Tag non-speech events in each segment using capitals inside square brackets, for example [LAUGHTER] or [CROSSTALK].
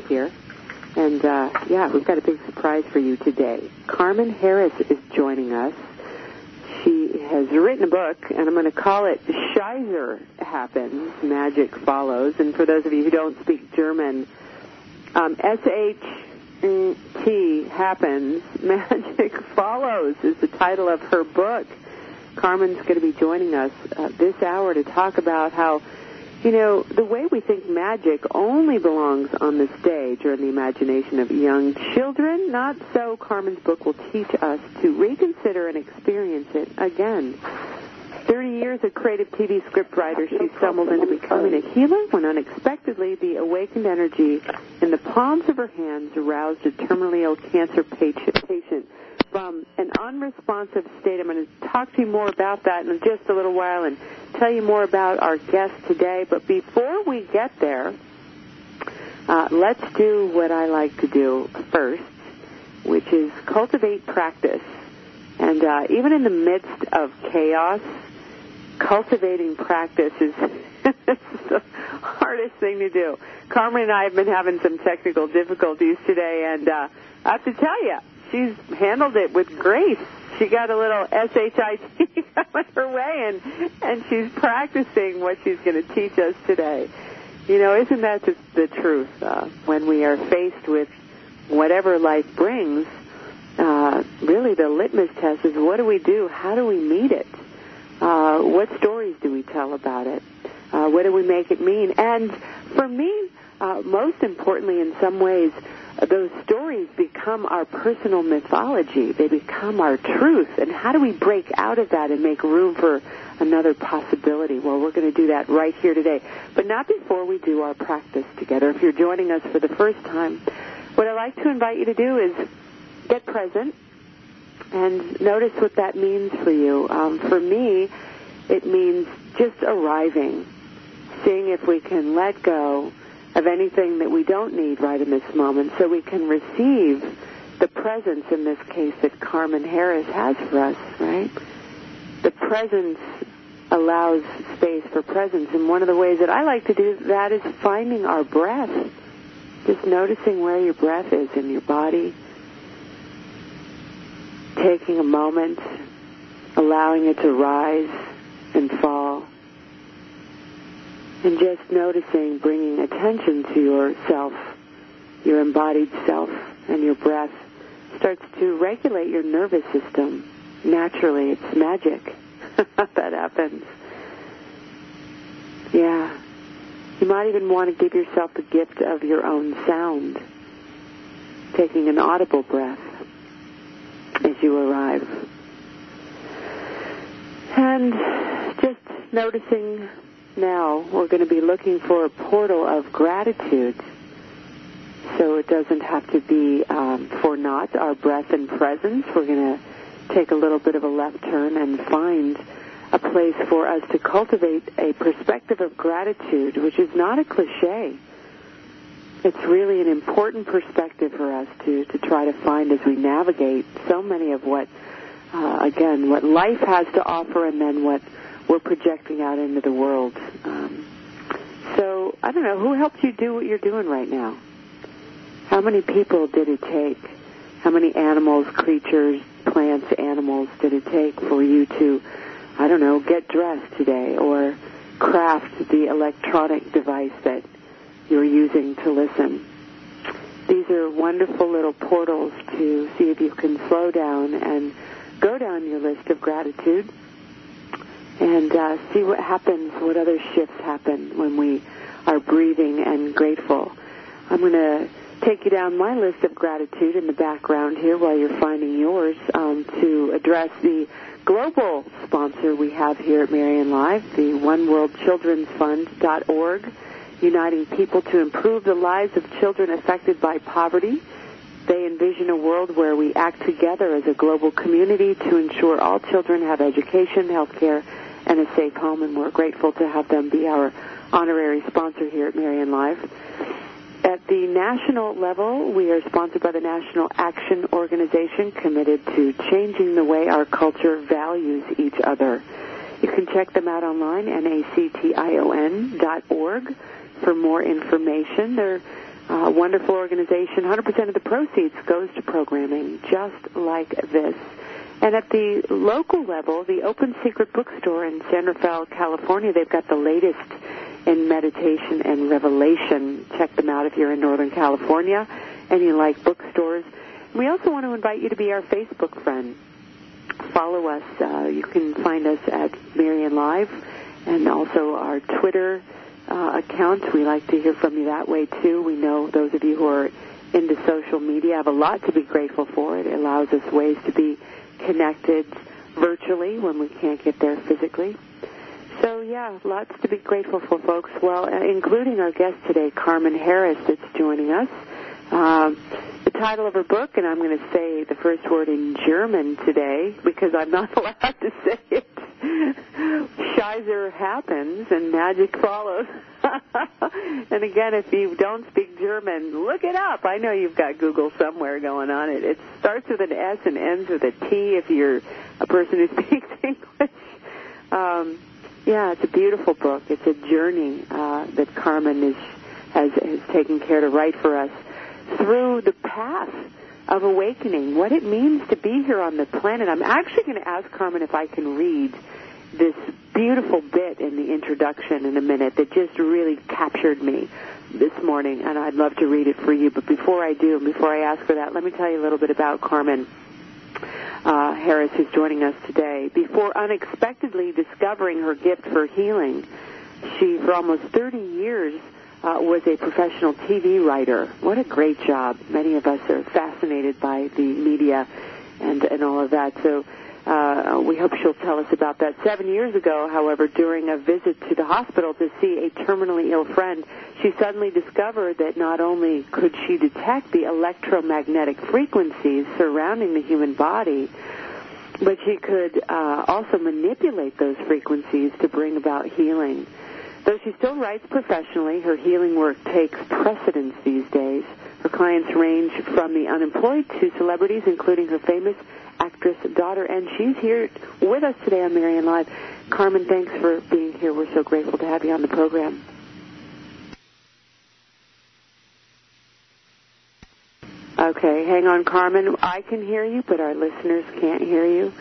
Here. And uh, yeah, we've got a big surprise for you today. Carmen Harris is joining us. She has written a book, and I'm going to call it Shizer Happens, Magic Follows. And for those of you who don't speak German, um, S-H-T happens, [LAUGHS] Magic Follows is the title of her book. Carmen's going to be joining us uh, this hour to talk about how you know, the way we think magic only belongs on the stage or in the imagination of young children, not so. Carmen's book will teach us to reconsider and experience it again. 30 years of creative TV scriptwriter, she stumbled into becoming a healer when unexpectedly the awakened energy in the palms of her hands aroused a terminally ill cancer patient from an unresponsive state. I'm going to talk to you more about that in just a little while and tell you more about our guest today. But before we get there, uh, let's do what I like to do first, which is cultivate practice. And uh, even in the midst of chaos, cultivating practice is [LAUGHS] the hardest thing to do. Carmen and I have been having some technical difficulties today, and uh, I have to tell you, she's handled it with grace. She got a little shit coming [LAUGHS] her way, and and she's practicing what she's going to teach us today. You know, isn't that just the truth? Uh, when we are faced with whatever life brings, uh, really the litmus test is what do we do? How do we meet it? Uh, what stories do we tell about it? Uh, what do we make it mean? And for me, uh, most importantly, in some ways, those stories become our personal mythology. They become our truth. And how do we break out of that and make room for another possibility? Well, we're going to do that right here today. But not before we do our practice together. If you're joining us for the first time, what I'd like to invite you to do is get present and notice what that means for you. Um, for me, it means just arriving, seeing if we can let go of anything that we don't need right in this moment so we can receive the presence in this case that Carmen Harris has for us, right? The presence allows space for presence. And one of the ways that I like to do that is finding our breath. Just noticing where your breath is in your body. Taking a moment, allowing it to rise and fall and just noticing, bringing attention to yourself, your embodied self, and your breath starts to regulate your nervous system. Naturally, it's magic. [LAUGHS] that happens. Yeah. You might even want to give yourself the gift of your own sound, taking an audible breath as you arrive. And just noticing now we're going to be looking for a portal of gratitude. So it doesn't have to be um, for not our breath and presence. We're going to take a little bit of a left turn and find a place for us to cultivate a perspective of gratitude, which is not a cliche. It's really an important perspective for us to, to try to find as we navigate so many of what, uh, again, what life has to offer and then what we're projecting out into the world. Um, so I don't know who helped you do what you're doing right now. How many people did it take? How many animals, creatures, plants, animals did it take for you to, I don't know, get dressed today or craft the electronic device that you're using to listen? these are wonderful little portals to see if you can slow down and go down your list of gratitude and uh, see what happens, what other shifts happen when we are breathing and grateful. I'm going to take you down my list of gratitude in the background here while you're finding yours um, to address the global sponsor we have here at Marianne Live, the One World Children's Fund.org, uniting people to improve the lives of children affected by poverty. They envision a world where we act together as a global community to ensure all children have education, health care, and a safe home, and we're grateful to have them be our honorary sponsor here at Marianne Live. At the national level, we are sponsored by the National Action Organization committed to changing the way our culture values each other. You can check them out online, naction dot org, for more information. They're a wonderful organization. 100% of the proceeds goes to programming just like this. And at the local level, the Open Secret Bookstore in San Rafael, California, they've got the latest in meditation and revelation. Check them out if you're in Northern California and you like bookstores. We also want to invite you to be our Facebook friend. Follow us. Uh, you can find us at Marianne Live and also our Twitter uh, account. We like to hear from you that way too. We know those of you who are into social media have a lot to be grateful for. It allows us ways to be connected virtually when we can't get there physically. So yeah, lots to be grateful for, folks. Well, uh, including our guest today, Carmen Harris, that's joining us. Um, the title of her book, and I'm going to say the first word in German today because I'm not [LAUGHS] allowed to say it. Shizer happens and magic follows. [LAUGHS] and again, if you don't speak German, look it up. I know you've got Google somewhere going on. It, it starts with an S and ends with a T if you're a person who [LAUGHS] speaks English. Um, yeah, it's a beautiful book. It's a journey uh, that Carmen is, has, has taken care to write for us through the path of awakening, what it means to be here on the planet. I'm actually going to ask Carmen if I can read this beautiful bit in the introduction in a minute that just really captured me this morning, and I'd love to read it for you. But before I do, before I ask for that, let me tell you a little bit about Carmen. Uh, Harris, who's joining us today. Before unexpectedly discovering her gift for healing, she, for almost 30 years, uh, was a professional TV writer. What a great job. Many of us are fascinated by the media and, and all of that. So uh, we hope she'll tell us about that. Seven years ago, however, during a visit to the hospital to see a terminally ill friend, she suddenly discovered that not only could she detect the electromagnetic frequencies surrounding the human body, but she could uh, also manipulate those frequencies to bring about healing. Though she still writes professionally, her healing work takes precedence these days. Her clients range from the unemployed to celebrities, including her famous actress daughter, and she's here with us today on Marianne Live. Carmen, thanks for being here. We're so grateful to have you on the program. Okay, hang on, Carmen. I can hear you, but our listeners can't hear you.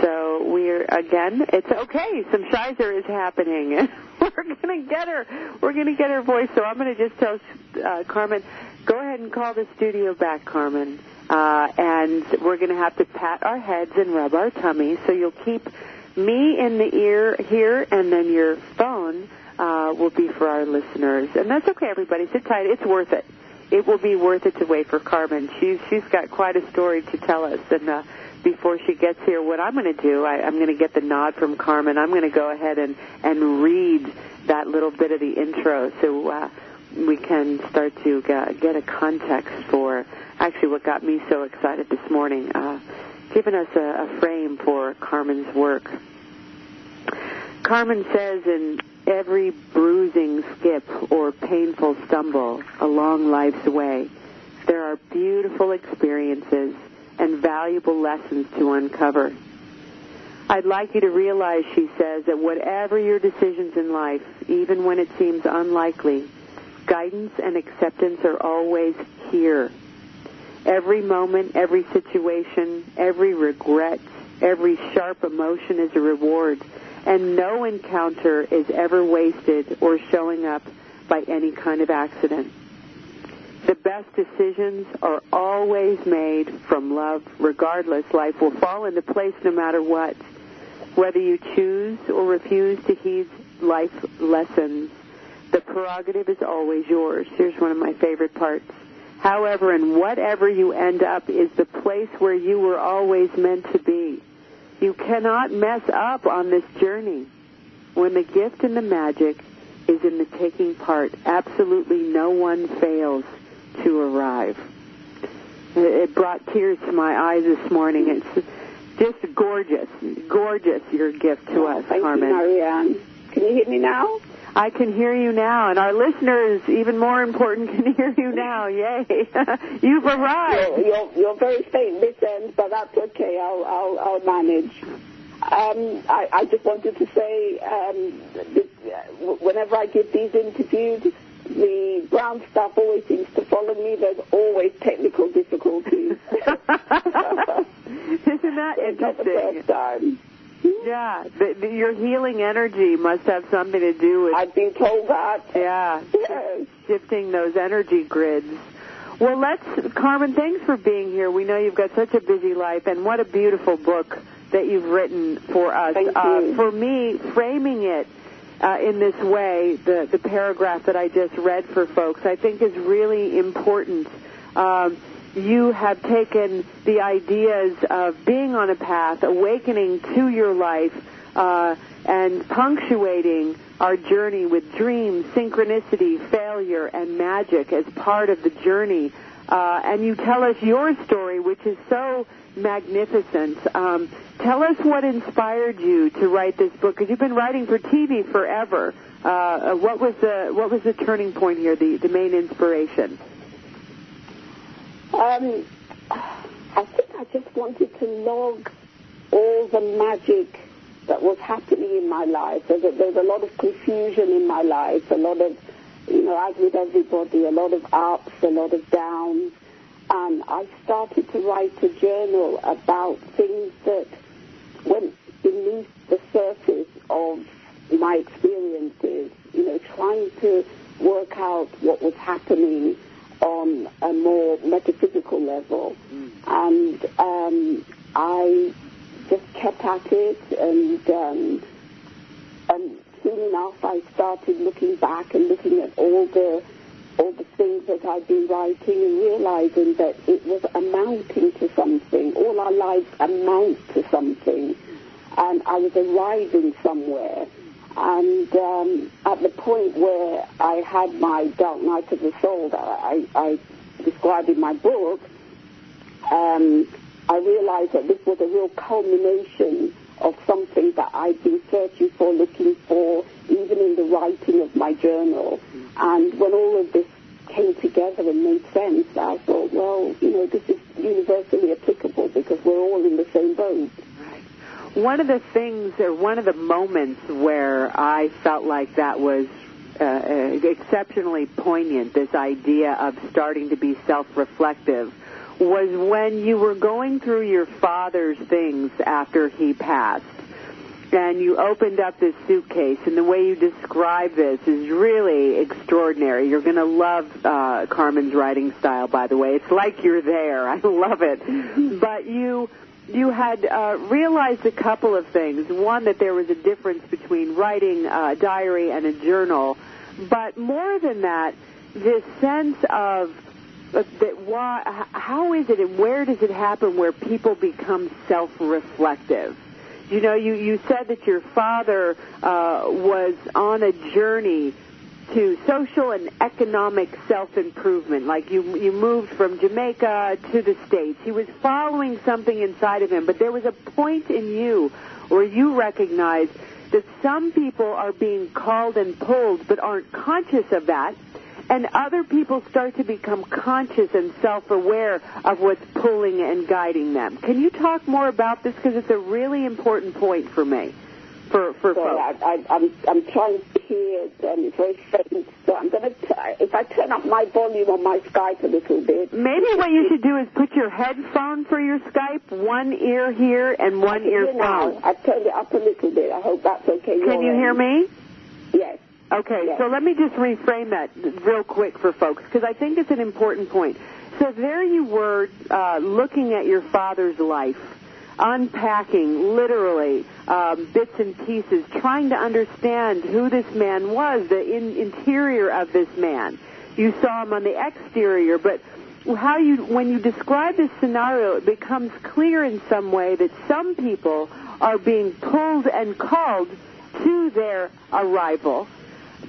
So we're again. It's okay. Some shizer is happening. [LAUGHS] we're gonna get her. We're gonna get her voice. So I'm gonna just tell uh, Carmen, go ahead and call the studio back, Carmen. Uh, and we're gonna have to pat our heads and rub our tummies. So you'll keep me in the ear here, and then your phone uh, will be for our listeners. And that's okay, everybody. Sit tight. It's worth it. It will be worth it to wait for Carmen. She's she's got quite a story to tell us, and. Uh, before she gets here, what I'm going to do, I, I'm going to get the nod from Carmen. I'm going to go ahead and and read that little bit of the intro so uh, we can start to get, get a context for actually what got me so excited this morning, uh, giving us a, a frame for Carmen's work. Carmen says in every bruising skip or painful stumble along life's way, there are beautiful experiences and valuable lessons to uncover. I'd like you to realize, she says, that whatever your decisions in life, even when it seems unlikely, guidance and acceptance are always here. Every moment, every situation, every regret, every sharp emotion is a reward, and no encounter is ever wasted or showing up by any kind of accident. The best decisions are always made from love. Regardless, life will fall into place no matter what. Whether you choose or refuse to heed life lessons, the prerogative is always yours. Here's one of my favorite parts. However, and whatever you end up is the place where you were always meant to be. You cannot mess up on this journey. When the gift and the magic is in the taking part, absolutely no one fails to arrive. It brought tears to my eyes this morning. It's just gorgeous, gorgeous your gift to us, Thank Carmen. you, Marianne. Can you hear me now? I can hear you now, and our listeners, even more important, [LAUGHS] can hear you now. Yay! [LAUGHS] You've arrived. You're, you're, you're very faint this end, but that's okay. I'll, I'll, I'll manage. Um, I, I just wanted to say, um, uh, whenever I give these interviews, the brown stuff always seems to follow me. There's always technical difficulties. [LAUGHS] Isn't that It's not the interesting? first time. [LAUGHS] Yeah, the, the, your healing energy must have something to do with I've been told that. yeah Yes. shifting those energy grids. Well, let's Carmen. Thanks for being here. We know you've got such a busy life, and what a beautiful book that you've written for us. Thank Uh, you. for me, framing it uh, in this way, the the paragraph that I just read for folks, I think is really important. Um, you have taken the ideas of being on a path, awakening to your life, uh, and punctuating our journey with dreams, synchronicity, failure, and magic as part of the journey. Uh, and you tell us your story, which is so magnificent. Um, tell us what inspired you to write this book, because you've been writing for TV forever. Uh, uh, what was the what was the turning point here? The the main inspiration. Um, I think I just wanted to log all the magic that was happening in my life. There's a, there's a lot of confusion in my life, a lot of, you know, as with everybody, a lot of ups, a lot of downs. And I started to write a journal about things that went beneath the surface of my experiences, you know, trying to work out what was happening on a more metaphysical level. And um, I just kept at it, and um, and soon enough, I started looking back and looking at all the all the things that I'd been writing and realizing that it was amounting to something. All our lives amount to something, and I was arriving somewhere. And um, at the point where I had my dark night of the soul that I, I described in my book, um, I realized that this was a real culmination of something that I'd been searching for, looking for, even in the writing of my journal. And when all of this came together and made sense, I thought, well, you know, this is universally applicable because we're all in the same boat. One of the things, or one of the moments where I felt like that was uh, uh, exceptionally poignant, this idea of starting to be self-reflective, was when you were going through your father's things after he passed. And you opened up this suitcase, and the way you describe this is really extraordinary. You're going to love uh, Carmen's writing style, by the way. It's like you're there. [LAUGHS] I love it. But you you had uh, realized a couple of things. One, that there was a difference between writing a diary and a journal, but more than that, this sense of uh, that why, how is it and where does it happen where people become self-reflective? You know, you, you said that your father uh, was on a journey to social and economic self-improvement. Like you, you moved from Jamaica to the States. He was following something inside of him, but there was a point in you where you recognized that some people are being called and pulled but aren't conscious of that. And other people start to become conscious and self-aware of what's pulling and guiding them. Can you talk more about this? Because it's a really important point for me, for, for So folks. I, I, I'm, I'm trying to hear it, and it's very faint. So I'm going to, if I turn up my volume on my Skype a little bit. Maybe what you should do is put your headphone for your Skype, one ear here and one ear now. I've turned it up a little bit. I hope that's okay. Can you hear me? Yes. Okay, Yes. so let me just reframe that real quick for folks because I think it's an important point. So there you were uh, looking at your father's life, unpacking literally um, bits and pieces, trying to understand who this man was, the in- interior of this man. You saw him on the exterior, but how you when you describe this scenario, it becomes clear in some way that some people are being pulled and called to their arrival,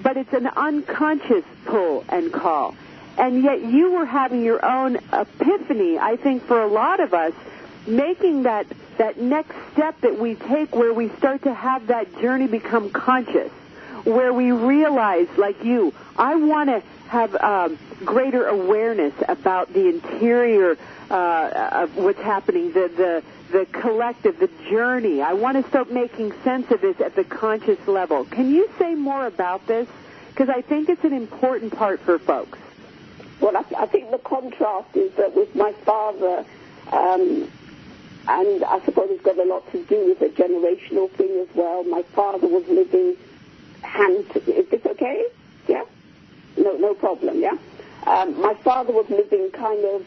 but it's an unconscious pull and call. And yet you were having your own epiphany, I think for a lot of us, making that that next step that we take where we start to have that journey become conscious, where we realize, like you, I want to have um, greater awareness about the interior uh, of what's happening, the the the collective, the journey. I want to start making sense of this at the conscious level. Can you say more about this? Because I think it's an important part for folks. Well, I, I think the contrast is that with my father, um, and I suppose it's got a lot to do with the generational thing as well. My father was living hand. To, is this okay? Yeah. No, no problem. Yeah. Um, my father was living kind of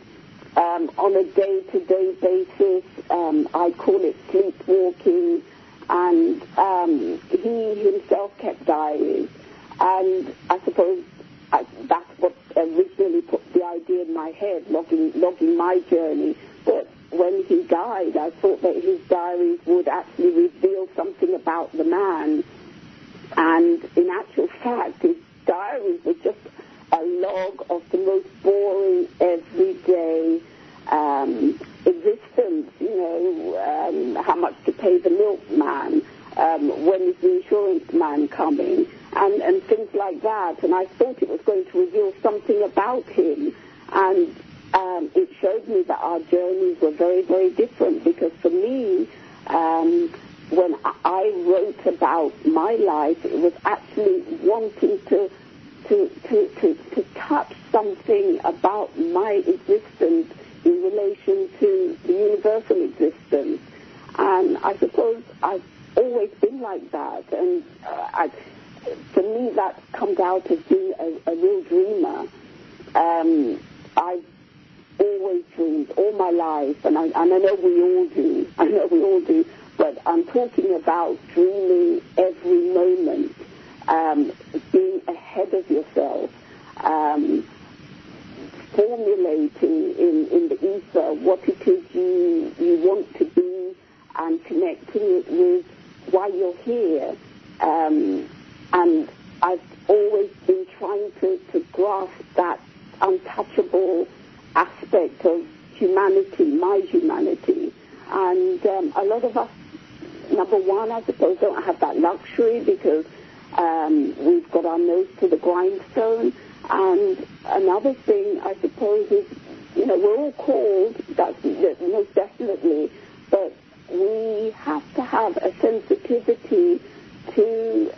um, on a day-to-day basis. Um, I call it sleepwalking, and um, he himself kept diaries. And I suppose I, that's what originally put the idea in my head, logging, logging my journey. But when he died, I thought that his diaries would actually reveal something about the man. And in actual fact, his diaries were just a log of the most boring, everyday um, existence. You know, um, how much to pay the milkman, um, when is the insurance man coming, and, and things like that. And I thought it was going to reveal something about him. And um, it showed me that our journeys were very, very different because for me, um, when I- wrote about my life, it was actually wanting to to, to, to, to touch something about my existence in relation to the universal existence. And I suppose I've always been like that. And uh, I, for me, that comes out as being a, a real dreamer. Um, I've always dreamed all my life, and I, and I know we all do. I know we all do. But I'm talking about dreaming every moment, um, being ahead of yourself, um, formulating in, in the ether what it is you, you want to be and connecting it with why you're here. Um, and I've always been trying to, to grasp that untouchable aspect of humanity, my humanity. And um, a lot of us, number one, I suppose, don't have that luxury because um, we've got our nose to the grindstone. And another thing, I suppose, is, you know, we're all called, that's that- most definitely, but we have to have a sensitivity to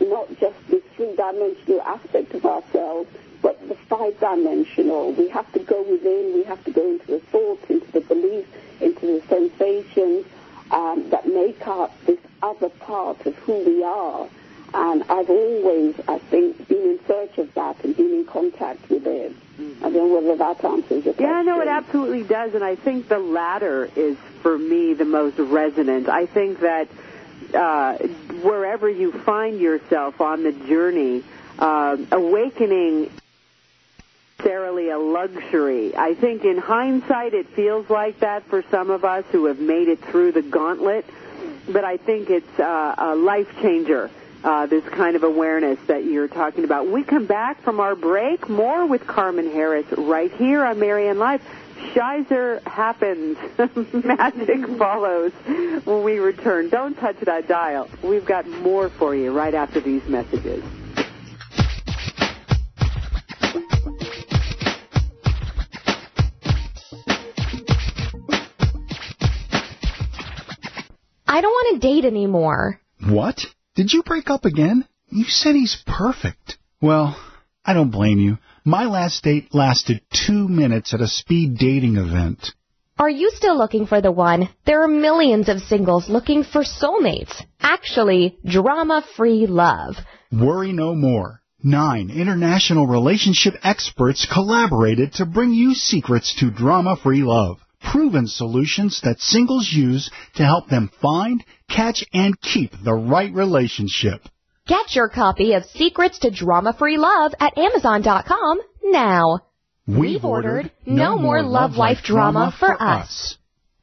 not just the three-dimensional aspect of ourselves, but the five-dimensional. We have to go within, we have to go into the thoughts, into the beliefs, into the sensations um, that make up this other part of who we are. And I've always, I think, been in search of that and been in contact with it. I don't know whether that answers your question. Yeah, no, it absolutely does, and I think the latter is for me the most resonant. I think that uh, wherever you find yourself on the journey, uh, awakening necessarily a luxury. I think in hindsight it feels like that for some of us who have made it through the gauntlet, but I think it's uh, a life changer. Uh, this kind of awareness that you're talking about. We come back from our break, more with Carmen Harris right here on Marianne Live. Shizer happens. [LAUGHS] Magic follows when we return. Don't touch that dial. We've got more for you right after these messages. I don't want to date anymore. What? Did you break up again? You said he's perfect. Well, I don't blame you. My last date lasted two minutes at a speed dating event. Are you still looking for the one? There are millions of singles looking for soulmates. Actually, drama-free love. Worry no more. Nine international relationship experts collaborated to bring you secrets to drama-free love. Proven solutions that singles use to help them find, catch, and keep the right relationship. Get your copy of Secrets to Drama-Free Love at Amazon.com now. We've ordered No More Love Life Drama for Us.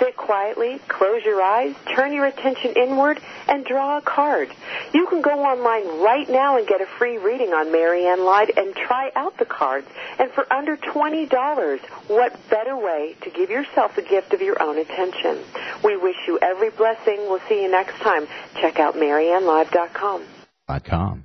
Sit quietly, close your eyes, turn your attention inward, and draw a card. You can go online right now and get a free reading on Marianne Live and try out the cards. And for under $20, what better way to give yourself a gift of your own attention? We wish you every blessing. We'll see you next time. Check out MarianneLive.com. .com.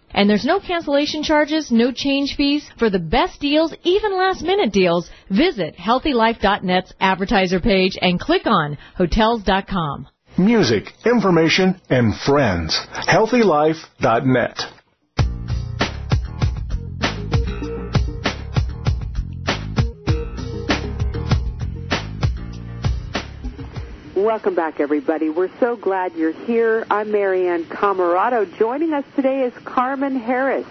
And there's no cancellation charges, no change fees. For the best deals, even last minute deals, visit healthylife.net's advertiser page and click on hotels.com. Music, information, and friends. healthylife.net. Welcome back, everybody. We're so glad you're here. I'm Marianne Camarado. Joining us today is Carmen Harris.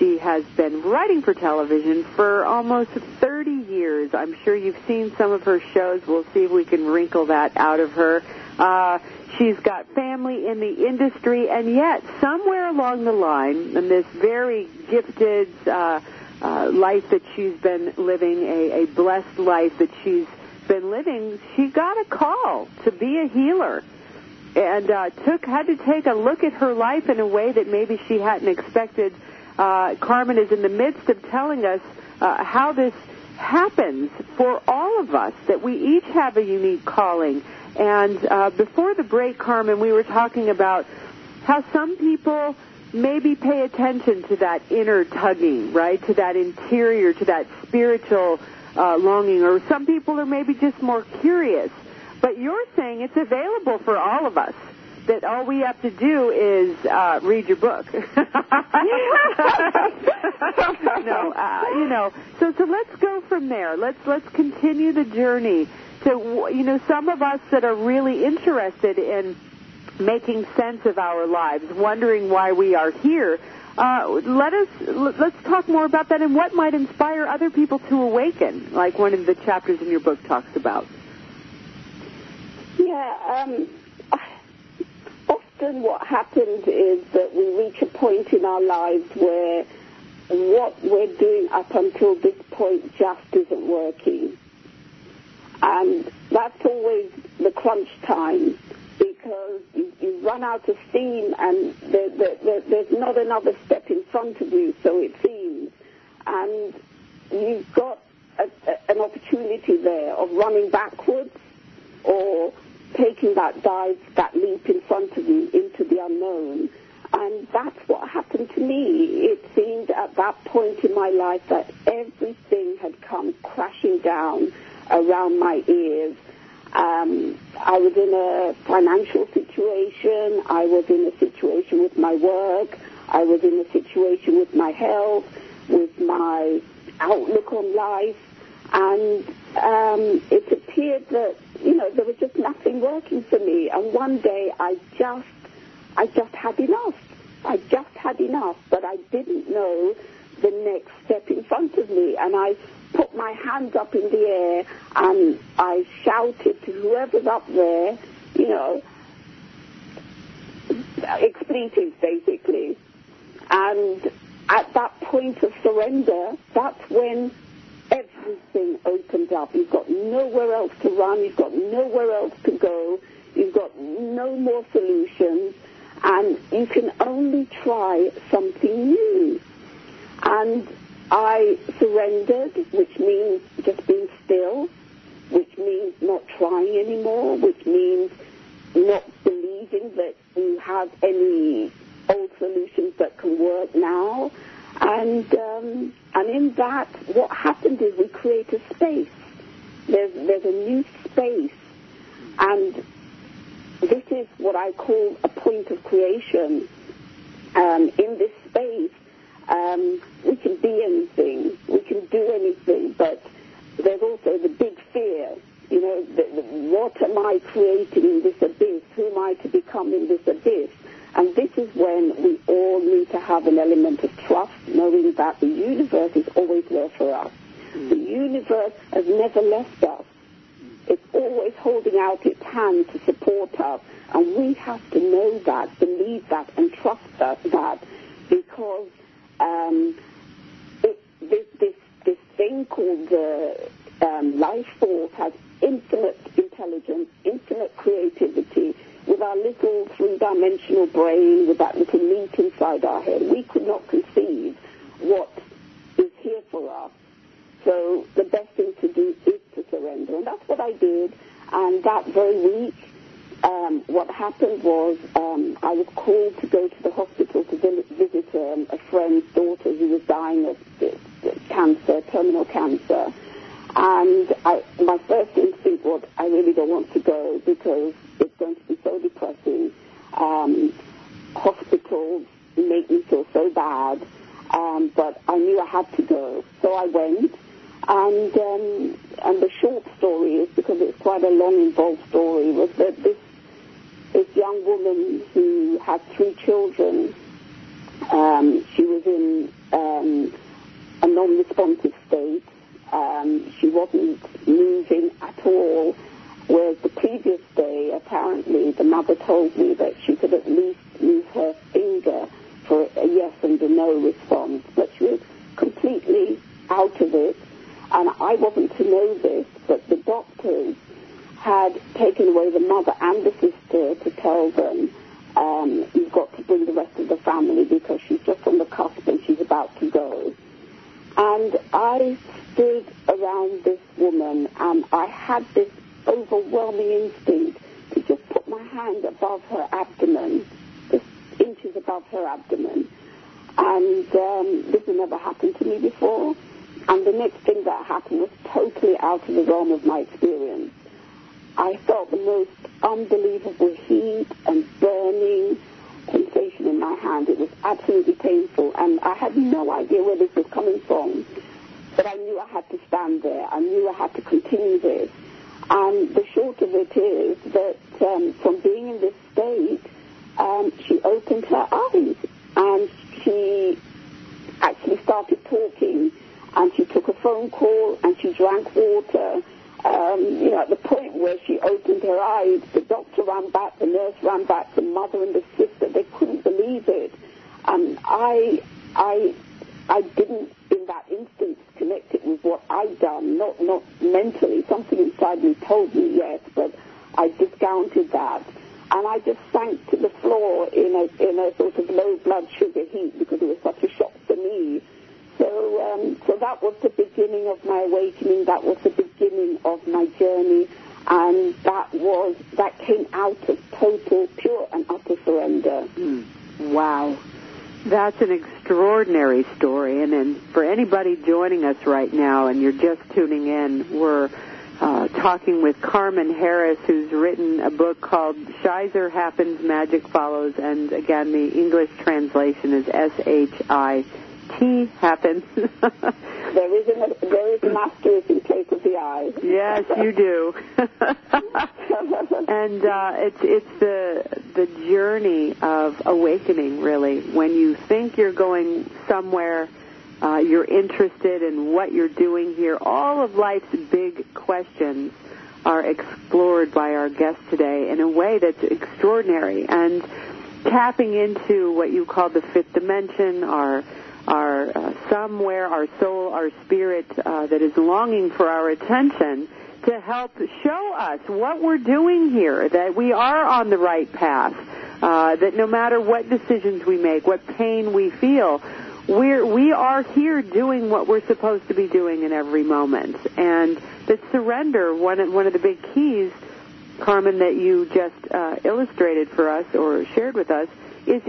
She has been writing for television for almost 30 years. I'm sure you've seen some of her shows. We'll see if we can wrinkle that out of her. Uh, she's got family in the industry, and yet somewhere along the line, in this very gifted uh, uh, life that she's been living, a, a blessed life that she's been living, she got a call to be a healer and uh, took had to take a look at her life in a way that maybe she hadn't expected. Uh, Carmen is in the midst of telling us uh, how this happens for all of us, that we each have a unique calling. And uh, before the break, Carmen, we were talking about how some people maybe pay attention to that inner tugging, right? To that interior, to that spiritual uh, longing, or some people are maybe just more curious. But you're saying it's available for all of us. That all we have to do is uh, read your book. [LAUGHS] no, uh, you know. So so let's go from there. Let's let's continue the journey to you know some of us that are really interested in making sense of our lives, wondering why we are here. Uh, let us let's talk more about that and what might inspire other people to awaken, like one of the chapters in your book talks about. Yeah, um, often what happens is that we reach a point in our lives where what we're doing up until this point just isn't working. And that's always the crunch time because you, you run out of steam and there, there, there's not another step in front of you, so it seems. And you've got a, a, an opportunity there of running backwards or taking that dive, that leap in front of you into the unknown. And that's what happened to me. It seemed at that point in my life that everything had come crashing down around my ears. Um, I was in a financial situation. I was in a situation with my work. I was in a situation with my health, with my outlook on life. And um, it appeared that, you know, there was just nothing working for me. And one day I just, I just had enough. I just had enough, but I didn't know the next step in front of me. And I put my hands up in the air and I shouted to whoever's up there, you know, expletives, basically. And at that point of surrender, that's when everything opens up. You've got nowhere else to run. You've got nowhere else to go. You've got no more solutions. And you can only try something new. And I surrendered, which means just being still, which means not trying anymore, which means not believing that you have any old solutions that can work now. And um, and in that, what happened is we create a space. There's there's a new space, and this is what I call a point of creation. Um, in this space, um, we can be anything, we can do anything, but there's also the big fear. You know, the, the, what am I creating in this abyss? Who am I to become in this abyss? And this is when we all need to have an element of trust, knowing that the universe is always there for us. The universe has never left us. It's always holding out its hand to support us. And we have to know that, believe that, and trust that, that because um, it, this, this, this thing called the um, life force has infinite intelligence, infinite creativity. With our little three-dimensional brain, with that little meat inside our head, we could not conceive what is here for us. So the best thing to do is to surrender. And that's what I did. And that very week, um, what happened was um, I was called to go to the hospital to visit um, a friend's daughter who was dying of cancer, terminal cancer. And I, my first instinct was, I really don't want to go because it's going to be so depressing. Um, hospitals make me feel so bad. Um, but I knew I had to go. So I went. And, um, and the short story is, because it's quite a long, involved story, was that this, this young woman who had three children, um, she was in um, a non-responsive state. Um, she wasn't moving at all. Whereas the previous day, apparently, the mother told me that she could at least move her finger for a yes and a no response, but she was completely out of it. And I wasn't to know this, but the doctors had taken away the mother and the sister to tell them, um, you've got to bring the rest of the family because she's just on the cusp and she's about to go. And I stood around this woman and I had this overwhelming instinct to just put my hand above her abdomen, just inches above her abdomen. And um, this had never happened to me before. And the next thing that happened was totally out of the realm of my experience. I felt the most unbelievable heat and burning sensation in my hand. It was absolutely painful, and I had no idea where this was coming from. But I knew I had to stand there. I knew I had to continue this. And the short of it is that um, from being in this state, um, she opened her eyes and she actually started talking and she took a phone call and she drank water. Um, you know, at the point where she opened her eyes, the doctor ran back, the nurse ran back, the mother and the sister, they couldn't believe it. And I, I, I didn't in that instance connect it with what I'd done, not, not mentally. Something inside me told me yes, but I discounted that. And I just sank to the floor in a, in a sort of low blood sugar heat because it was such a shock to me. So, um, so that was the beginning of my awakening. That was the beginning of my journey, and that was that came out of total, pure, and utter surrender. Mm. Wow, that's an extraordinary story. And then for anybody joining us right now, and you're just tuning in, we're uh, talking with Carmen Harris, who's written a book called Shizer Happens, Magic Follows, and again, the English translation is S H I T happens. [LAUGHS] there is an there is an asterisk in place of the I. Yes, you do. [LAUGHS] and uh, it's it's the the journey of awakening, really. When you think you're going somewhere, uh, you're interested in what you're doing here. All of life's big questions are explored by our guest today in a way that's extraordinary and tapping into what you call the fifth dimension, our our uh, somewhere, our soul, our spirit uh, that is longing for our attention to help show us what we're doing here, that we are on the right path, uh, that no matter what decisions we make, what pain we feel, we're we are here doing what we're supposed to be doing in every moment, and that surrender one of, one of the big keys, Carmen, that you just uh, illustrated for us or shared with us is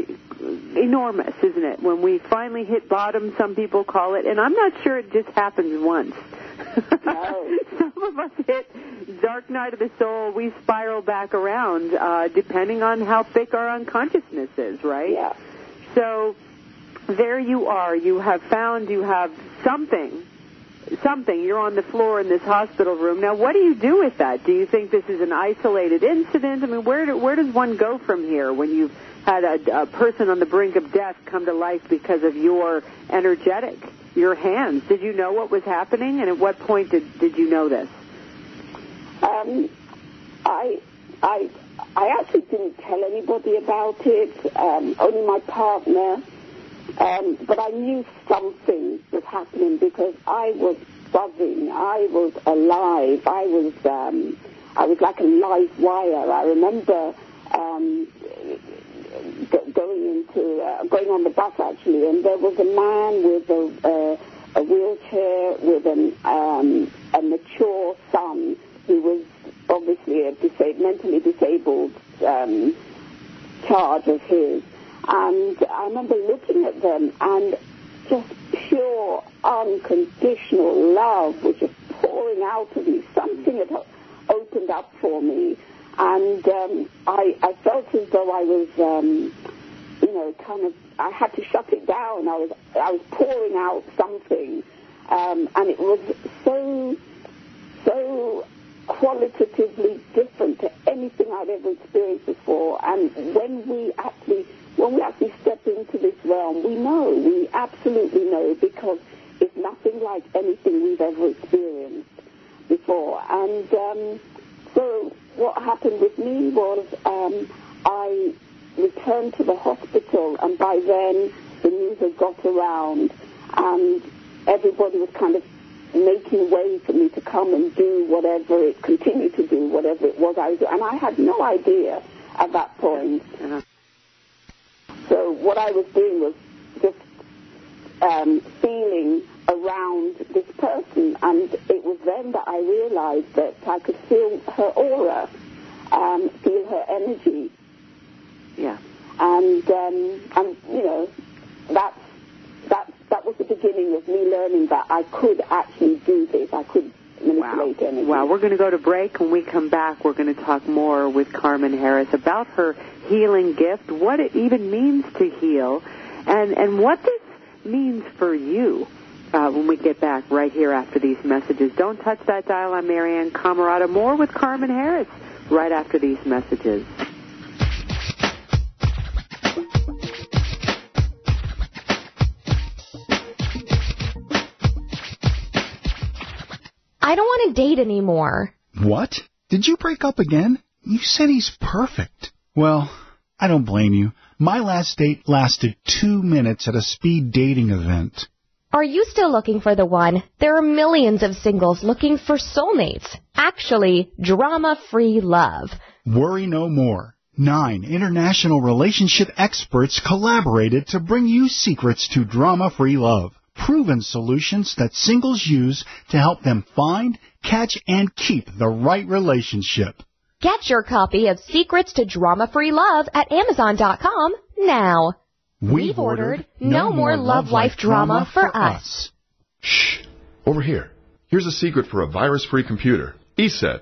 enormous, isn't it? When we finally hit bottom, some people call it, and I'm not sure it just happens once. No. [LAUGHS] some of us hit dark night of the soul. We spiral back around, uh, depending on how thick our unconsciousness is, right? Yeah. So there you are. You have found you have something. Something. You're on the floor in this hospital room. Now, what do you do with that? Do you think this is an isolated incident? I mean, where do, where does one go from here when you've had a, a person on the brink of death come to life because of your energetic, your hands? Did you know what was happening, and at what point did did you know this? Um, I, I, I actually didn't tell anybody about it. Um, only my partner. Um, but I knew something was happening because I was buzzing. I was alive. I was, um, I was like a live wire. I remember um, going into, uh, going on the bus actually, and there was a man with a, uh, a wheelchair with an, um, a mature son who was obviously a mentally disabled um, charge of his. And I remember looking at them and just pure, unconditional love was just pouring out of me. Something had opened up for me. And um, I, I felt as though I was, um, you know, kind of, I had to shut it down. I was, I was pouring out something. Um, and it was so, so qualitatively different to anything I'd ever experienced before. And when we actually, when we actually step into this realm, we know, we absolutely know, because it's nothing like anything we've ever experienced before. And um, so what happened with me was um, I returned to the hospital, and by then the news had got around, and everybody was kind of making way for me to come and do whatever it continued to do, whatever it was I was doing. And I had no idea at that point. So what I was doing was just um, feeling around this person, and it was then that I realized that I could feel her aura, um, feel her energy. And um, and you know that's that that was the beginning of me learning that I could actually do this. I could manipulate energy. Wow, we're going to go to break. When we come back, we're going to talk more with Carmen Harris about her healing gift, what it even means to heal, and, and what this means for you uh, when we get back right here after these messages. Don't touch that dial. I'm Marianne Camarada. More with Carmen Harris right after these messages. I don't want to date anymore. What? Did you break up again? You said he's perfect. Well, I don't blame you. My last date lasted two minutes at a speed dating event. Are you still looking for the one? There are millions of singles looking for soulmates. Actually, drama-free love. Worry no more. Nine international relationship experts collaborated to bring you secrets to drama-free love. Proven solutions that singles use to help them find, catch, and keep the right relationship. Get your copy of Secrets to Drama-Free Love at Amazon.com now. We've ordered No More Love Life Drama for us. Shh. Over here. Here's a secret for a virus-free computer. ESET.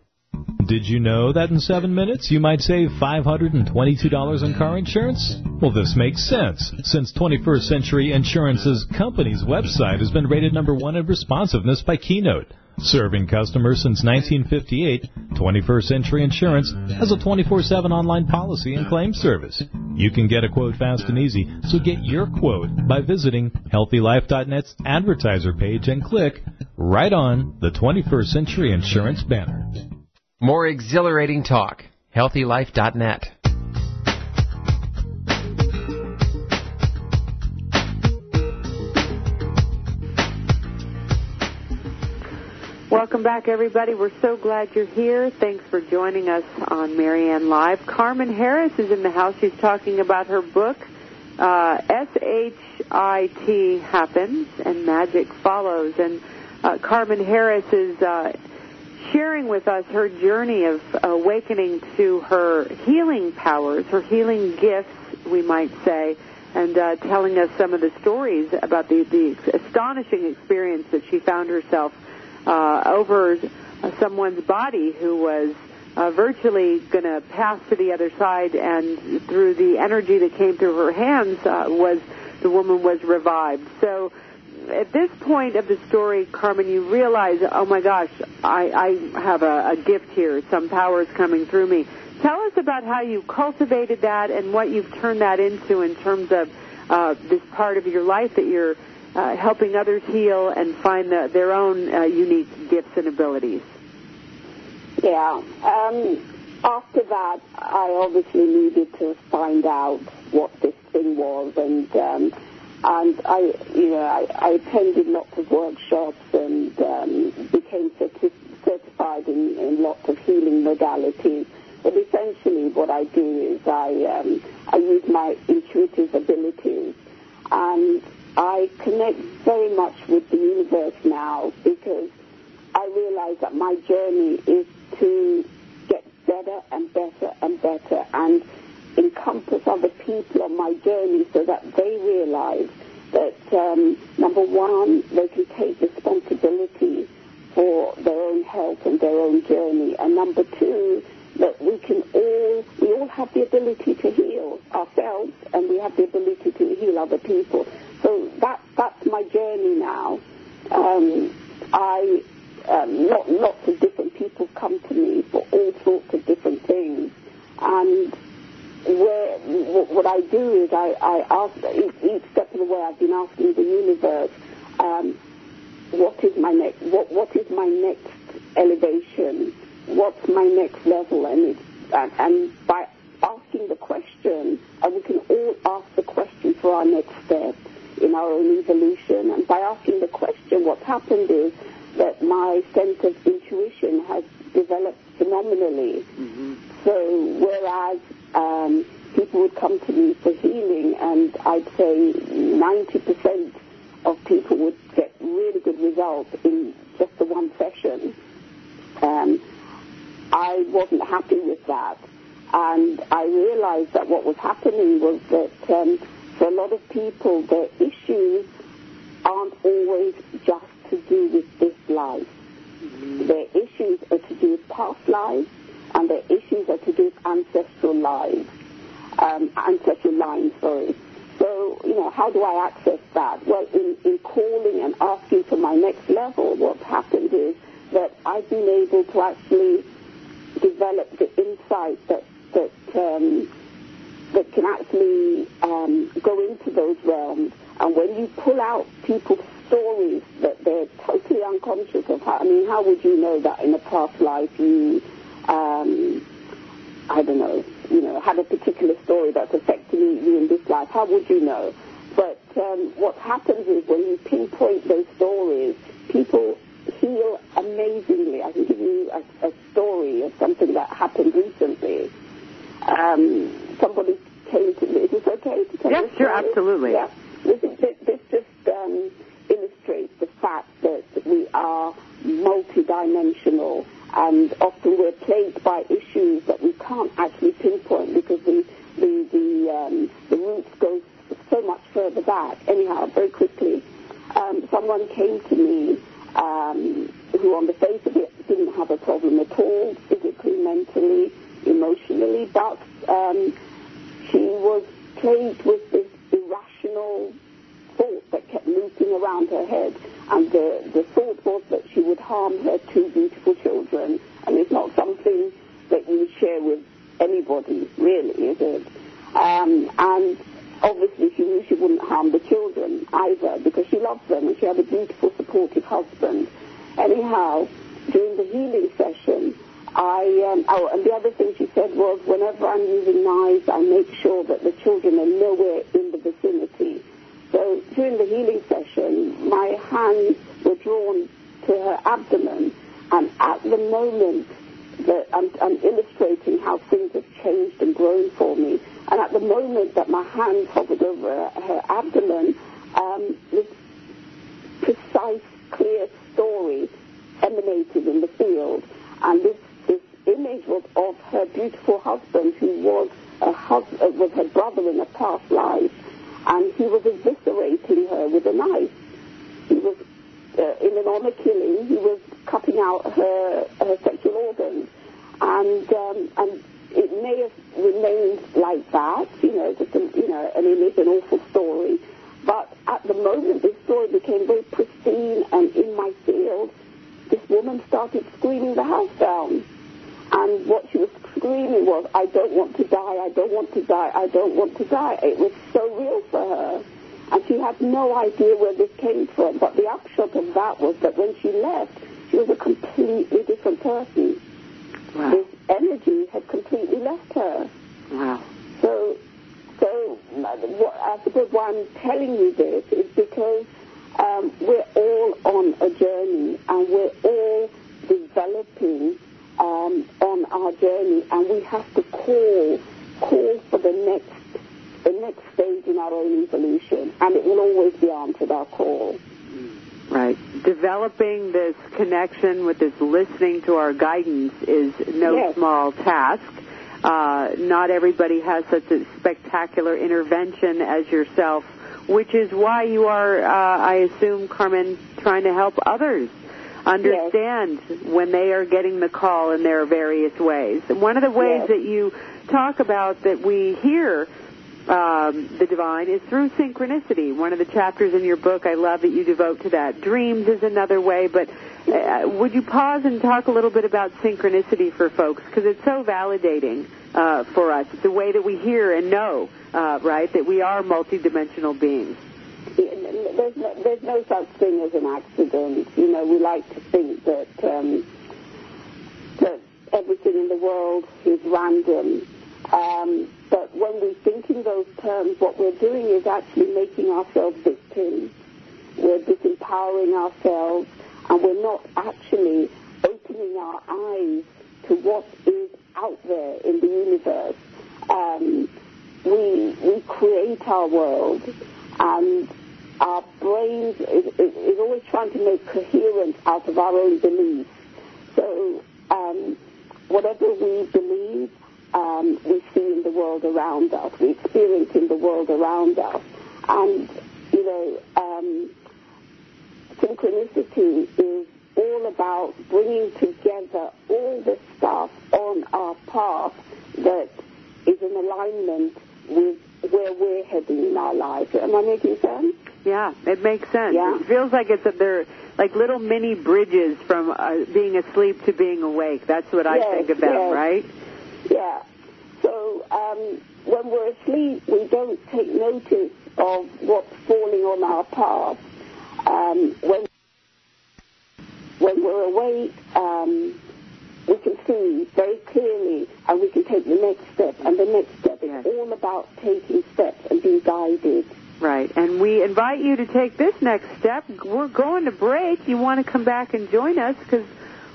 Did you know that in seven minutes you might save $522 on car insurance? Well, this makes sense, since 21st Century Insurance's company's website has been rated number one in responsiveness by Keynote. Serving customers since 1958, 21st Century Insurance has a 24-7 online policy and claim service. You can get a quote fast and easy, so get your quote by visiting HealthyLife.net's advertiser page and click right on the 21st Century Insurance banner. More exhilarating talk. HealthyLife.net. Welcome back, everybody. We're so glad you're here. Thanks for joining us on Marianne Live. Carmen Harris is in the house. She's talking about her book, uh, S-H-I-T Happens and Magic Follows. And uh, Carmen Harris is uh, sharing with us her journey of awakening to her healing powers, her healing gifts, we might say, and uh, telling us some of the stories about the, the astonishing experience that she found herself uh, over someone's body who was uh, virtually going to pass to the other side, and through the energy that came through her hands, uh, was the woman was revived. So, at this point of the story, Carmen, you realize, oh my gosh, I, I have a, a gift here. Some power is coming through me. Tell us about how you cultivated that and what you've turned that into in terms of uh, this part of your life that you're uh, helping others heal and find the, their own uh, unique gifts and abilities. Yeah. Um, after that, I obviously needed to find out what this thing was, and um, and I, you know, I, I attended lots of workshops and um, became certi- certified in, in lots of healing modalities. But essentially, what I do is I um, I use my intuitive abilities and I connect very much with the universe now because I realize that my journey is to get better and better and better and encompass other people on my journey so that they realize that um, number one, they can take responsibility for their own health and their own journey, and number two, that we can all we all have the ability to heal ourselves and we have the ability to heal other people. So that that's my journey now. Um, I um, lot, lots of different people come to me for all sorts of different things, and where what I do is I, I ask each, each step of the way. I've been asking the universe, um, what is my next what what is my next elevation? What's my next level? And it's, and, and by asking the question, and we can all ask the question for our next step in our own evolution. And by asking the question, what's happened is that my sense of intuition has developed phenomenally. Mm-hmm. So whereas um, people would come to me for healing, and I'd say 90% of people would get really good results in just the one session. Um, I wasn't happy with that. And I realized that what was happening was that um, for a lot of people, their issues aren't always just to do with this life. Mm-hmm. Their issues are to do with past lives, and their issues are to do with ancestral lives, um, ancestral lines, sorry. So, you know, how do I access that? Well, in, in calling and asking for my next level, what's happened is that I've been able to actually develop the insight that, that um, that can actually um, go into those realms. And when you pull out people's stories that they're totally unconscious of, how, I mean, how would you know that in a past life you, um, I don't know, you know, had a particular story that's affecting you in this life? How would you know? But um, what happens is when you pinpoint those stories, people heal amazingly. I can give you a, a story of something that happened recently. Um, somebody came to me. Is this okay to tell Yes, sure, absolutely. Yeah. This, this, this just um, illustrates the fact that we are multidimensional and often we're plagued by issues that we can't actually pinpoint because the, the, the, um, the roots go so much further back. Anyhow, very quickly, um, someone came to me um, who on the face of it didn't have a problem at all, physically, mentally, emotionally, but um, she was plagued with this irrational thought that kept looping around her head. And the, the thought was that she would harm her two beautiful children. And it's not something that you share with anybody, really, is it? Um, and obviously she knew she wouldn't harm the children either because she loved them and she had a beautiful, supportive husband. Anyhow, during the healing session, I, um, oh, and the other thing she said was whenever I'm using knives, I make sure that the children are nowhere in the. So during the healing session, my hands were drawn to her abdomen, and at the moment that I'm, I'm illustrating how things have changed and grown for me, and at the moment that my hands hovered over her abdomen, um, this precise, clear story emanated in the field, and this this image was of her beautiful husband, who was a was her brother in a past life, and he was eviscerating her with a knife. He was uh, in an honor killing. He was cutting out her her sexual organs, and um, and it may have remained like that, you know, just a, you know, an image, an awful story. But at the moment, this story became very pristine, and in my field, this woman started screaming the house down. And what she was screaming was, I don't want to die, I don't want to die, I don't want to die. It was so real for her. And she had no idea where this came from. But the upshot of that was that when she left, she was a completely different person. Wow. This energy had completely left her. Wow. So, so what, I suppose why I'm telling you this is because um, we're all on a journey and we're all developing um, on our journey, and we have to call call for the next the next stage in our own evolution, and it will always be answered our call. Right. Developing this connection with this listening to our guidance is no Yes. small task. Uh, not everybody has such a spectacular intervention as yourself, which is why you are, uh, I assume, Carmen, trying to help others understand when they are getting the call in their various ways. And one of the ways Yes. that you talk about that we hear um, the divine is through synchronicity. One of the chapters in your book, I love that you devote to that. Dreams is another way, but uh, would you pause and talk a little bit about synchronicity for folks? Because it's so validating uh, for us. It's a way that we hear and know, uh, right, that we are multidimensional beings. There's no, there's no such thing as an accident. You know, we like to think that um, that everything in the world is random. Um, but when we think in those terms, what we're doing is actually making ourselves victims. We're disempowering ourselves, and we're not actually opening our eyes to what is out there in the universe. Um, we we create our world, and our brains is, is, is always trying to make coherence out of our own beliefs. So um, whatever we believe, um, we see in the world around us, we experience in the world around us. And, you know, um, synchronicity is all about bringing together all the stuff on our path that is in alignment with where we're heading in our lives. Am I making sense? Yeah, it makes sense. Yeah. It feels like it's a, they're like little mini bridges from uh, being asleep to being awake. That's what I Yes, think about, yes. right? Yeah. So um, when we're asleep, we don't take notice of what's falling on our path. Um, when when we're awake, um, we can see very clearly, and we can take the next step and the next step. It's all about taking steps and being guided. Right. And we invite you to take this next step. We're going to break. You want to come back and join us because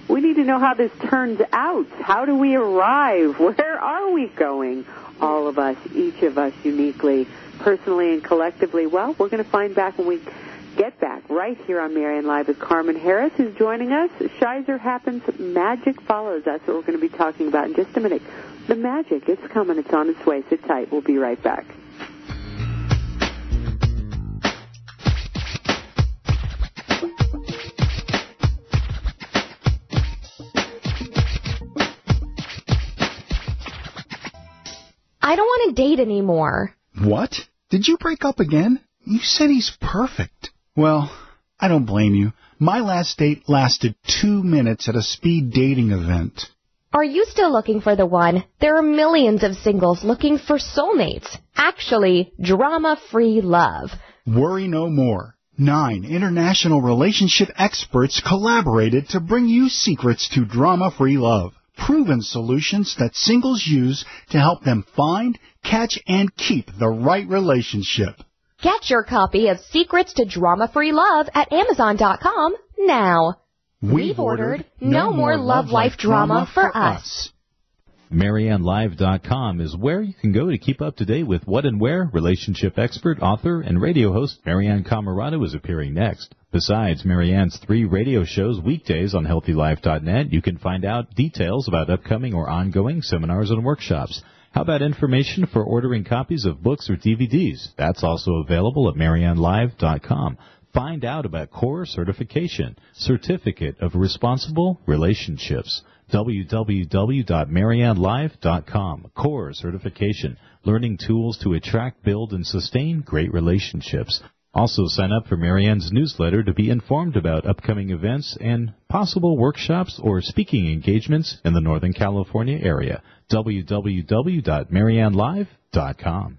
we need to know how this turns out. How do we arrive? [LAUGHS] Where are we going? All of us, each of us uniquely, personally and collectively. Well, we're going to find back when we get back right here on Marianne Live with Carmen Harris, who's joining us. Shizer happens, magic follows. That's what we're going to be talking about in just a minute. The magic, it's coming. It's on its way. Sit tight. We'll be right back. I don't want to date anymore. What? Did you break up again? You said he's perfect. Well, I don't blame you. My last date lasted two minutes at a speed dating event. Are you still looking for the one? There are millions of singles looking for soulmates. Actually, drama-free love. Worry no more. Nine international relationship experts collaborated to bring you secrets to drama-free love. Proven solutions that singles use to help them find, catch, and keep the right relationship. Get your copy of Secrets to Drama-Free Love at Amazon.com now. We've ordered No More Love Life Drama for Us. MarianneLive.com is where you can go to keep up to date with what and where relationship expert, author, and radio host Marianne Camarado is appearing next. Besides Marianne's three radio shows weekdays on HealthyLife.net, you can find out details about upcoming or ongoing seminars and workshops. How about information for ordering copies of books or DVDs? That's also available at MarianneLive.com. Find out about core certification, certificate of responsible relationships www.mariannelive.com. Core certification, learning tools to attract, build, and sustain great relationships. Also sign up for Marianne's newsletter to be informed about upcoming events and possible workshops or speaking engagements in the Northern California area. www.mariannelive.com.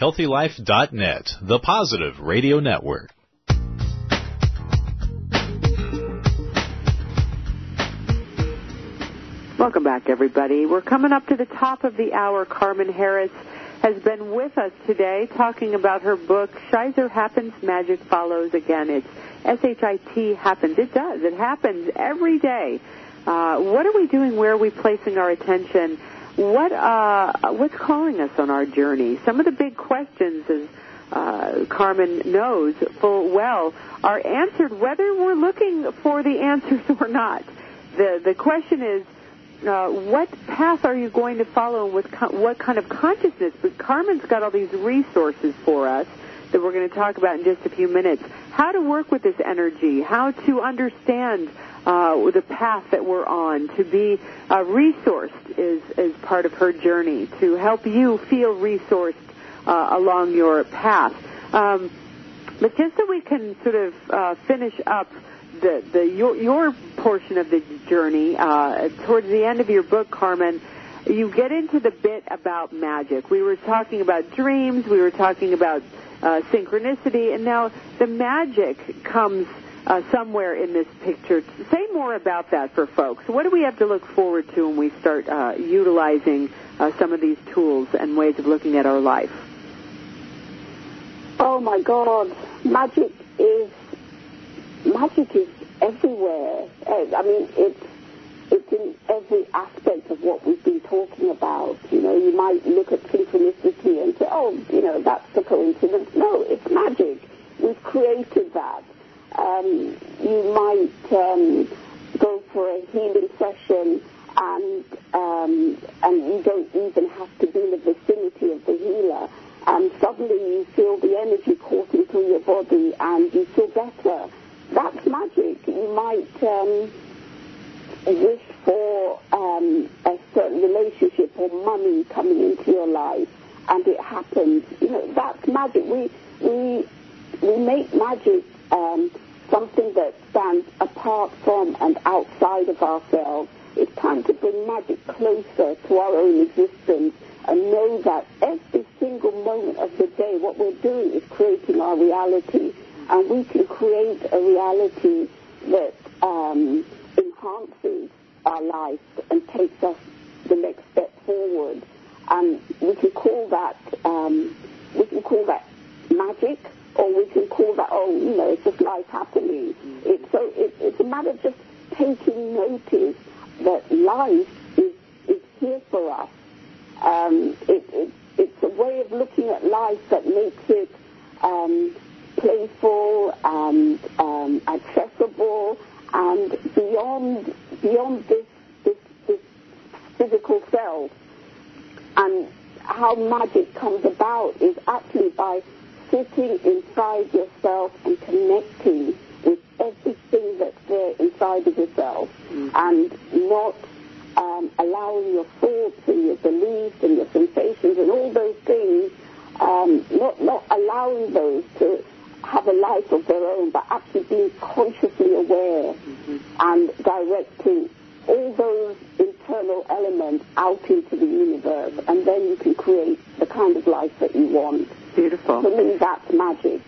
HealthyLife.net, the positive radio network. Welcome back, everybody. We're coming up to the top of the hour. Carmen Harris has been with us today talking about her book, Shizer Happens, Magic Follows. Again, it's S-H-I-T happens. It does. It happens every day. Uh, what are we doing? Where are we placing our attention? What uh, what's calling us on our journey? Some of the big questions, as uh, Carmen knows full well, are answered whether we're looking for the answers or not. The the question is, uh, what path are you going to follow and with co- what kind of consciousness? But Carmen's got all these resources for us that we're going to talk about in just a few minutes. How to work with this energy, how to understand uh, the path that we're on, to be uh, resourced is, is part of her journey, to help you feel resourced uh, along your path. Um, but just so we can sort of uh, finish up the, the your, your portion of the journey, uh, towards the end of your book, Carmen, you get into the bit about magic. We were talking about dreams, we were talking about uh, synchronicity, and now the magic comes uh, somewhere in this picture. Say more about that for folks. What do we have to look forward to when we start uh, utilizing uh, some of these tools and ways of looking at our life? Oh my God, magic is magic is everywhere. Uh, I mean, it's it's in every aspect of what we've been talking about. You know, you might look at synchronicity and say, oh, you know, that's a coincidence. No, it's magic. We've created that. Um, you might um, go for a healing session and um, and you don't even have to be in the vicinity of the healer. And suddenly you feel the energy coursing through your body and you feel better. That's magic. You might um, wish for um, a certain relationship or money coming into your life, and it happens. You know, that's magic. We we we make magic um, something that stands apart from and outside of ourselves. It's time to bring magic closer to our own existence and know that every single moment of the day, what we're doing is creating our reality, and we can create a reality that um, enhances our life and takes us the next step forward. And we can call that um, we can call that magic, or we can call that oh you know it's just life happening. It's so it, it's a matter of just taking notice that life is is here for us. Um, it, it, it's a way of looking at life that makes it um, playful and um, accessible and beyond beyond this, this this physical self. And how magic comes about is actually by sitting inside yourself and connecting with everything that's there inside of yourself and not um, allowing your thoughts and your beliefs and your sensations and all those things, um, not, not allowing those to have a life of their own, but actually being consciously aware and directing all those internal elements out into the universe, and then you can create the kind of life that you want. Beautiful. For me, that's magic.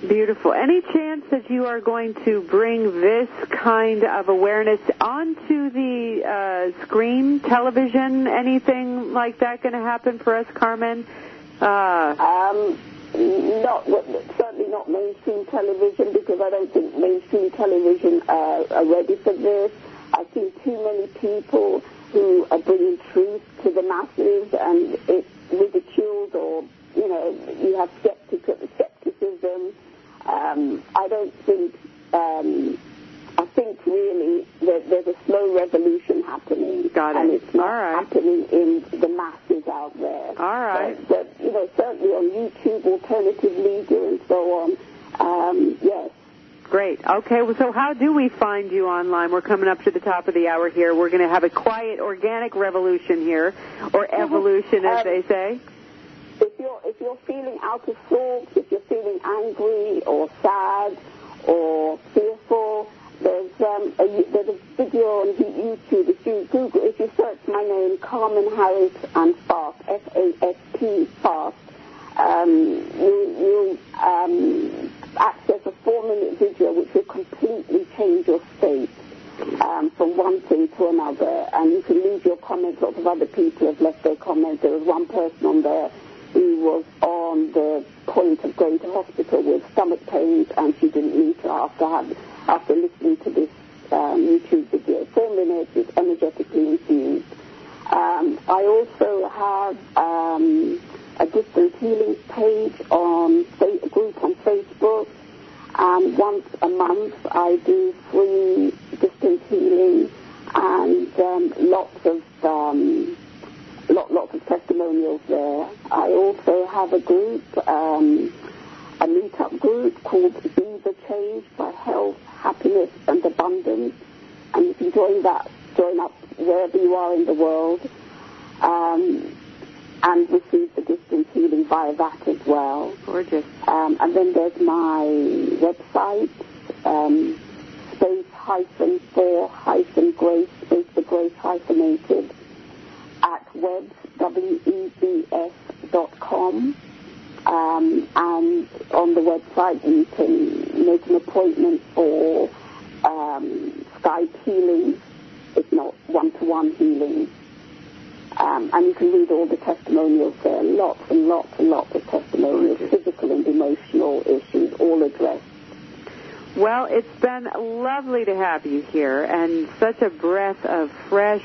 Beautiful. Any chance that you are going to bring this kind of awareness onto the uh, screen, television, anything like that going to happen for us, Carmen? Uh, Um, not certainly not mainstream television because I don't think mainstream television uh, are ready for this. I've seen too many people who are bringing truth to the masses, and it's ridiculed or you have skepticism. Um, I don't think. Um, I think really that there's a slow revolution happening, Got it. and it's not All right. happening in the masses out there. All right. But, but you know, certainly on YouTube, alternative media, and so on. Um, yes. Great. Okay, well, so how do we find you online? We're coming up to the top of the hour here. We're going to have a quiet, organic revolution here, or evolution, as Um, they say. If you're if you're feeling out of sorts, if you're feeling angry or sad or fearful, there's um, a, there's a video on YouTube. If you Google, if you search my name, Carmen Harris and Fast, F A S T Fast, um, you you um, access a four-minute video which will completely change your state um, from one thing to another, and you can leave your comments. Lots of other people have left their comments. There was one person on there who was on the point of going to hospital with stomach pains, and she didn't need to after after listening to this um, YouTube video. Four minutes is energetically infused. Um, I also have um, a distance healing page on a group on Facebook. And once a month, I do free distance healing and um, lots of um, lot, lots of testimonials there. I also have a group, um, a meetup group called Be the Change for Health, Happiness and Abundance, and if you can join that, join up wherever you are in the world, um, and receive the distance healing via that as well. Gorgeous. Um, and then there's my website, um, space hyphen for hyphen grace, space for grace hyphenated, at webs, W-E-B-S dot com. Um, and on the website you can make an appointment for um, Skype healing, if not one-to-one healing. Um, and you can read all the testimonials there, lots and lots and lots of testimonials, physical and emotional issues, all addressed. Well, it's been lovely to have you here, and such a breath of fresh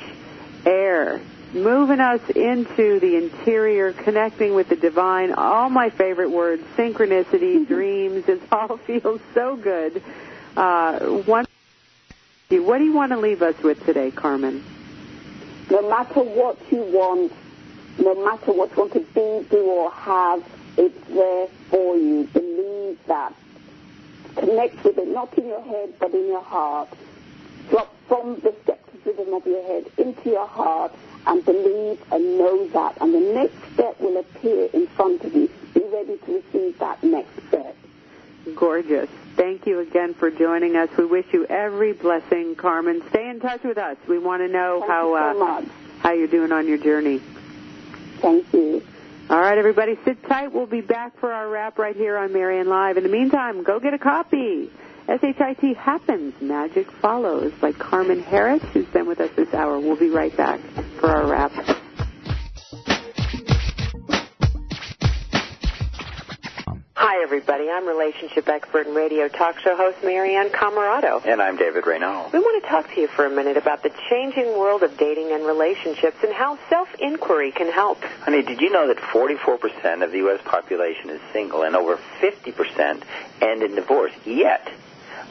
air, moving us into the interior, connecting with the divine. All my favorite words: synchronicity, [LAUGHS] dreams. It all [LAUGHS] feels so good. Uh, one, what do you want to leave us with today, Carmen? No matter what you want, no matter what you want to be, do, or have, it's there for you. Believe that. Connect with it, not in your head, but in your heart. Drop from the skepticism of your head into your heart and believe and know that. And the next step will appear in front of you. Be ready to receive that next step. Gorgeous. Thank you again for joining us. We wish you every blessing, Carmen. Stay in touch with us. We want to know Thank how you so uh, how you're doing on your journey. Thank you. All right, everybody, sit tight. We'll be back for our wrap right here on Marianne Live. In the meantime, go get a copy. SHIT Happens, Magic Follows by Carmen Harris, who's been with us this hour. We'll be right back for our wrap. Hi, everybody. I'm relationship expert and radio talk show host Marianne Camarado. And I'm David Raynaud. We want to talk to you for a minute about the changing world of dating and relationships and how self-inquiry can help. Honey, did you know that 44% of the U.S. population is single and over 50% end in divorce? Yet,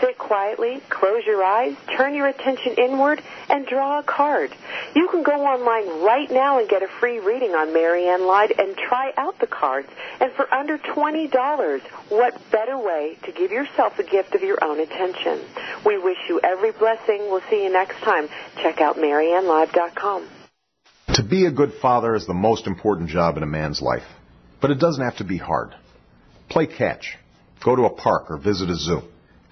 Sit quietly, close your eyes, turn your attention inward, and draw a card. You can go online right now and get a free reading on Marianne Live and try out the cards. And for under $20, what better way to give yourself a gift of your own attention? We wish you every blessing. We'll see you next time. Check out MarianneLive.com. To be a good father is the most important job in a man's life. But it doesn't have to be hard. Play catch. Go to a park or visit a zoo.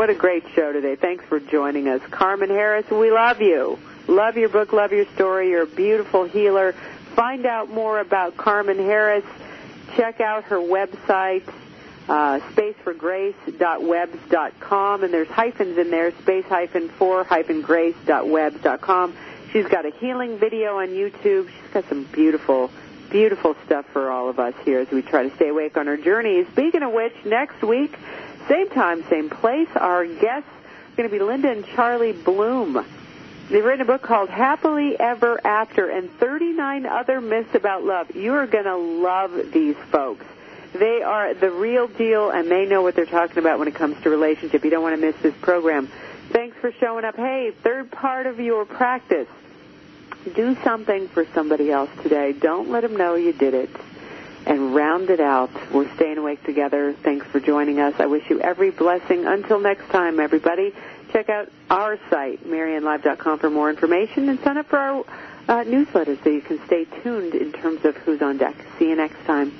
What a great show today. Thanks for joining us. Carmen Harris, we love you. Love your book, love your story. You're a beautiful healer. Find out more about Carmen Harris. Check out her website, uh, spaceforgrace.webs.com, and there's hyphens in there, space hyphen for hyphen grace.webs.com. She's got a healing video on YouTube. She's got some beautiful, beautiful stuff for all of us here as we try to stay awake on our journey. Speaking of which, next week, same time, same place. Our guests are going to be Linda and Charlie Bloom. They've written a book called Happily Ever After and 39 Other Myths About Love. You are going to love these folks. They are the real deal and they know what they're talking about when it comes to relationship. You don't want to miss this program. Thanks for showing up. Hey, third part of your practice. Do something for somebody else today. Don't let them know you did it and round it out. We're staying awake together. Thanks for joining us. I wish you every blessing. Until next time, everybody, check out our site, MarianneLive.com, for more information and sign up for our uh, newsletter so you can stay tuned in terms of who's on deck. See you next time.